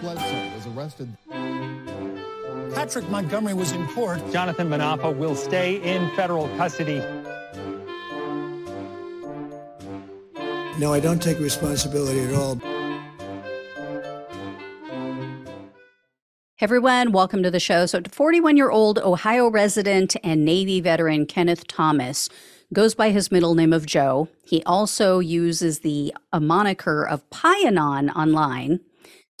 Bledsoe was arrested. Patrick Montgomery was in court. Jonathan Munafo will stay in federal custody. No, I don't take responsibility at all. Hey everyone, welcome to the show. So, 41 year old Ohio resident and Navy veteran Kenneth Thomas goes by his middle name of Joe. He also uses the a moniker of Pianon online.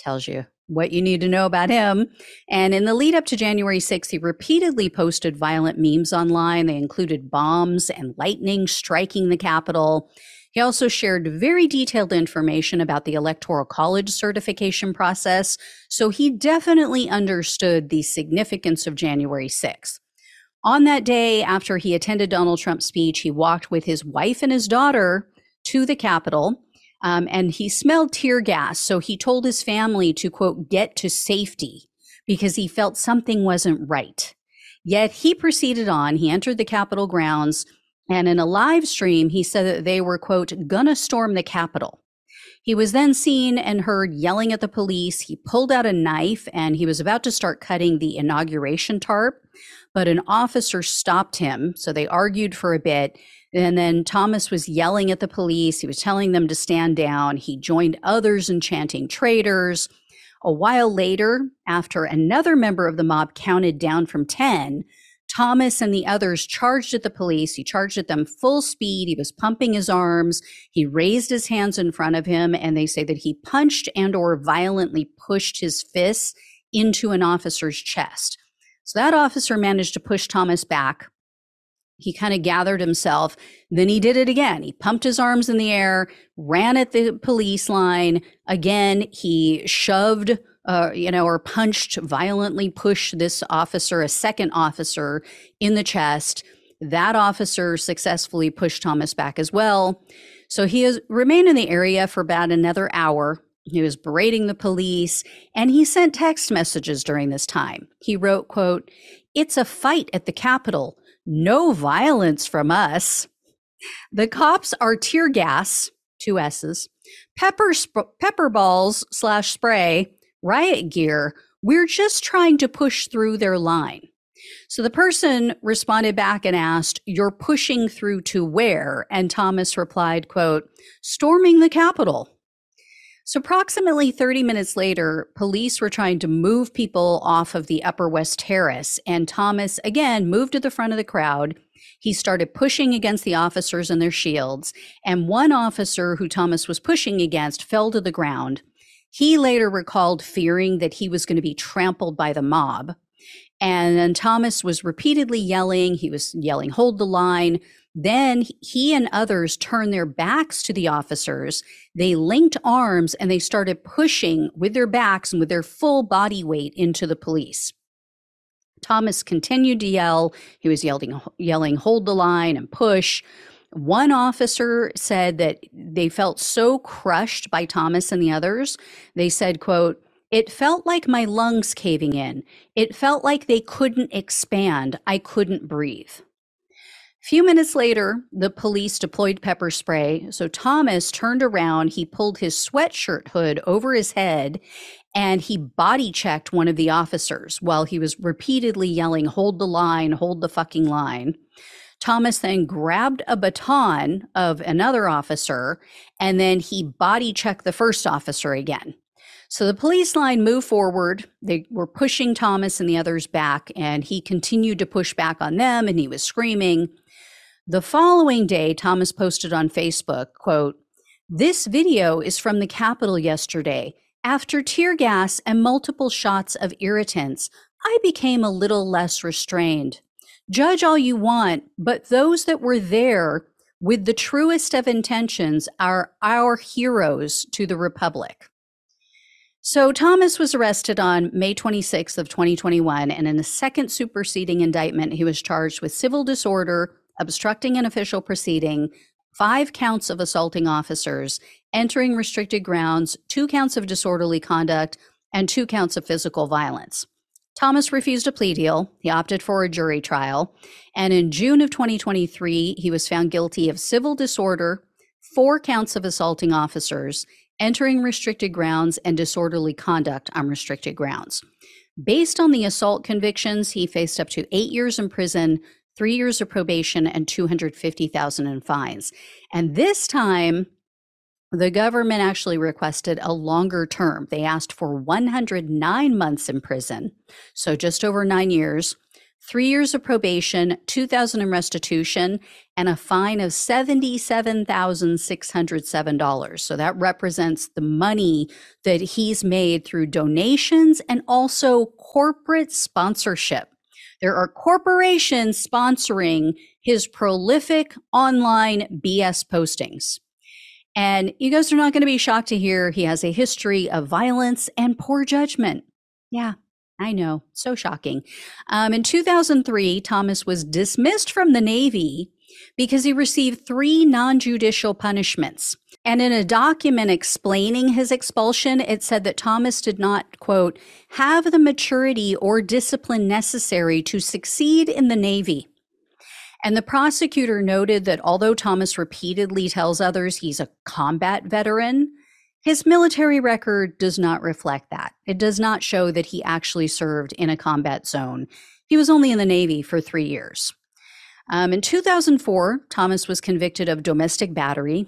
Tells you what you need to know about him. And in the lead up to January 6th, he repeatedly posted violent memes online. They included bombs and lightning striking the Capitol. He also shared very detailed information about the Electoral College certification process, so he definitely understood the significance of January 6th. On that day, after he attended Donald Trump's speech, he walked with his wife and his daughter to the Capitol. Um, and he smelled tear gas. So he told his family to, quote, get to safety because he felt something wasn't right. Yet he proceeded on. He entered the Capitol grounds. And in a live stream, he said that they were, quote, gonna storm the Capitol. He was then seen and heard yelling at the police. He pulled out a knife and he was about to start cutting the inauguration tarp, but an officer stopped him. So they argued for a bit. And then Thomas was yelling at the police. He was telling them to stand down. He joined others in chanting traitors. A while later, after another member of the mob counted down from 10, Thomas and the others charged at the police. He charged at them full speed. He was pumping his arms. He raised his hands in front of him and they say that he punched and or violently pushed his fists into an officer's chest. So that officer managed to push Thomas back he kind of gathered himself. Then he did it again. He pumped his arms in the air, ran at the police line. Again, he shoved, uh, you know, or punched, violently pushed this officer, a second officer, in the chest. That officer successfully pushed Thomas back as well. So he has remained in the area for about another hour. He was berating the police and he sent text messages during this time. He wrote, quote, It's a fight at the Capitol no violence from us. The cops are tear gas, two S's, pepper, sp- pepper balls slash spray, riot gear. We're just trying to push through their line. So the person responded back and asked, You're pushing through to where? And Thomas replied, quote, Storming the Capitol. So, approximately 30 minutes later, police were trying to move people off of the Upper West Terrace, and Thomas again moved to the front of the crowd. He started pushing against the officers and their shields, and one officer who Thomas was pushing against fell to the ground. He later recalled fearing that he was going to be trampled by the mob. And then Thomas was repeatedly yelling. He was yelling, hold the line. Then he and others turned their backs to the officers. They linked arms and they started pushing with their backs and with their full body weight into the police. Thomas continued to yell. He was yelling, yelling, hold the line and push. One officer said that they felt so crushed by Thomas and the others. They said, quote, it felt like my lungs caving in. It felt like they couldn't expand. I couldn't breathe few minutes later, the police deployed pepper spray. So Thomas turned around, he pulled his sweatshirt hood over his head, and he body checked one of the officers while he was repeatedly yelling, Hold the line, hold the fucking line. Thomas then grabbed a baton of another officer and then he body checked the first officer again. So the police line moved forward. They were pushing Thomas and the others back, and he continued to push back on them and he was screaming. The following day, Thomas posted on Facebook, quote, This video is from the Capitol yesterday. After tear gas and multiple shots of irritants, I became a little less restrained. Judge all you want, but those that were there with the truest of intentions are our heroes to the Republic. So Thomas was arrested on May 26th of 2021 and in a second superseding indictment he was charged with civil disorder, obstructing an official proceeding, five counts of assaulting officers, entering restricted grounds, two counts of disorderly conduct, and two counts of physical violence. Thomas refused a plea deal. He opted for a jury trial. And in June of 2023, he was found guilty of civil disorder, four counts of assaulting officers, entering restricted grounds, and disorderly conduct on restricted grounds. Based on the assault convictions, he faced up to eight years in prison, three years of probation, and 250,000 in fines. And this time, the government actually requested a longer term. They asked for 109 months in prison, so just over nine years, three years of probation, 2000 in restitution, and a fine of $77,607. So that represents the money that he's made through donations and also corporate sponsorship. There are corporations sponsoring his prolific online BS postings. And you guys are not going to be shocked to hear he has a history of violence and poor judgment. Yeah, I know. So shocking. Um, in 2003, Thomas was dismissed from the Navy because he received three non judicial punishments. And in a document explaining his expulsion, it said that Thomas did not, quote, have the maturity or discipline necessary to succeed in the Navy. And the prosecutor noted that although Thomas repeatedly tells others he's a combat veteran, his military record does not reflect that. It does not show that he actually served in a combat zone. He was only in the Navy for three years. Um, in 2004, Thomas was convicted of domestic battery.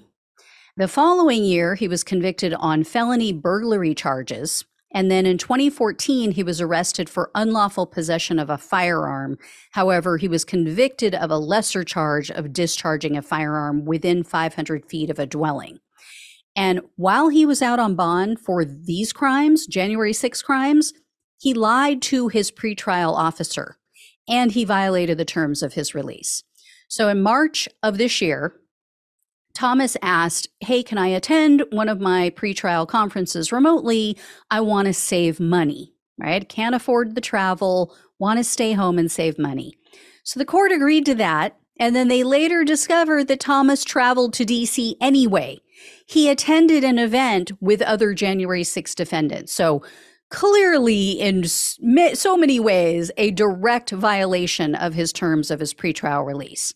The following year, he was convicted on felony burglary charges. And then in 2014, he was arrested for unlawful possession of a firearm. However, he was convicted of a lesser charge of discharging a firearm within 500 feet of a dwelling. And while he was out on bond for these crimes, January 6 crimes, he lied to his pretrial officer and he violated the terms of his release. So in March of this year, Thomas asked, Hey, can I attend one of my pretrial conferences remotely? I want to save money, right? Can't afford the travel, want to stay home and save money. So the court agreed to that. And then they later discovered that Thomas traveled to DC anyway. He attended an event with other January 6 defendants. So clearly, in so many ways, a direct violation of his terms of his pretrial release.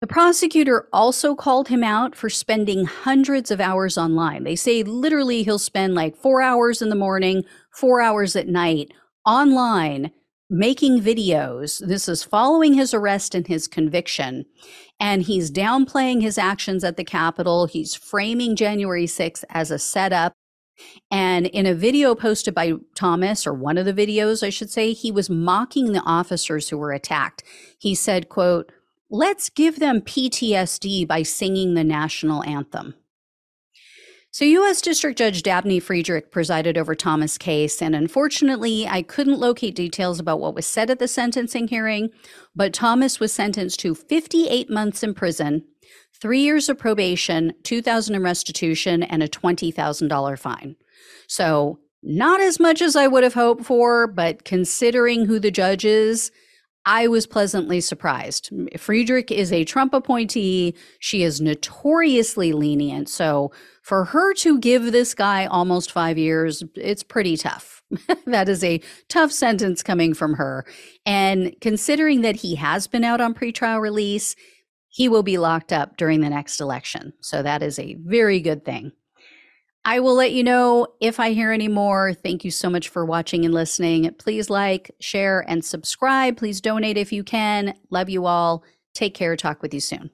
The prosecutor also called him out for spending hundreds of hours online. They say literally he'll spend like four hours in the morning, four hours at night online making videos. This is following his arrest and his conviction. And he's downplaying his actions at the Capitol. He's framing January 6th as a setup. And in a video posted by Thomas, or one of the videos, I should say, he was mocking the officers who were attacked. He said, quote, let's give them PTSD by singing the national anthem. So, U.S. District Judge Dabney Friedrich presided over Thomas' case, and unfortunately, I couldn't locate details about what was said at the sentencing hearing, but Thomas was sentenced to 58 months in prison, three years of probation, 2000 in restitution, and a $20,000 fine. So, not as much as I would have hoped for, but considering who the judge is, I was pleasantly surprised. Friedrich is a Trump appointee. She is notoriously lenient. So for her to give this guy almost five years, it's pretty tough. that is a tough sentence coming from her. And considering that he has been out on pretrial release, he will be locked up during the next election. So that is a very good thing. I will let you know if I hear any more. Thank you so much for watching and listening. Please like, share, and subscribe. Please donate if you can. Love you all. Take care. Talk with you soon.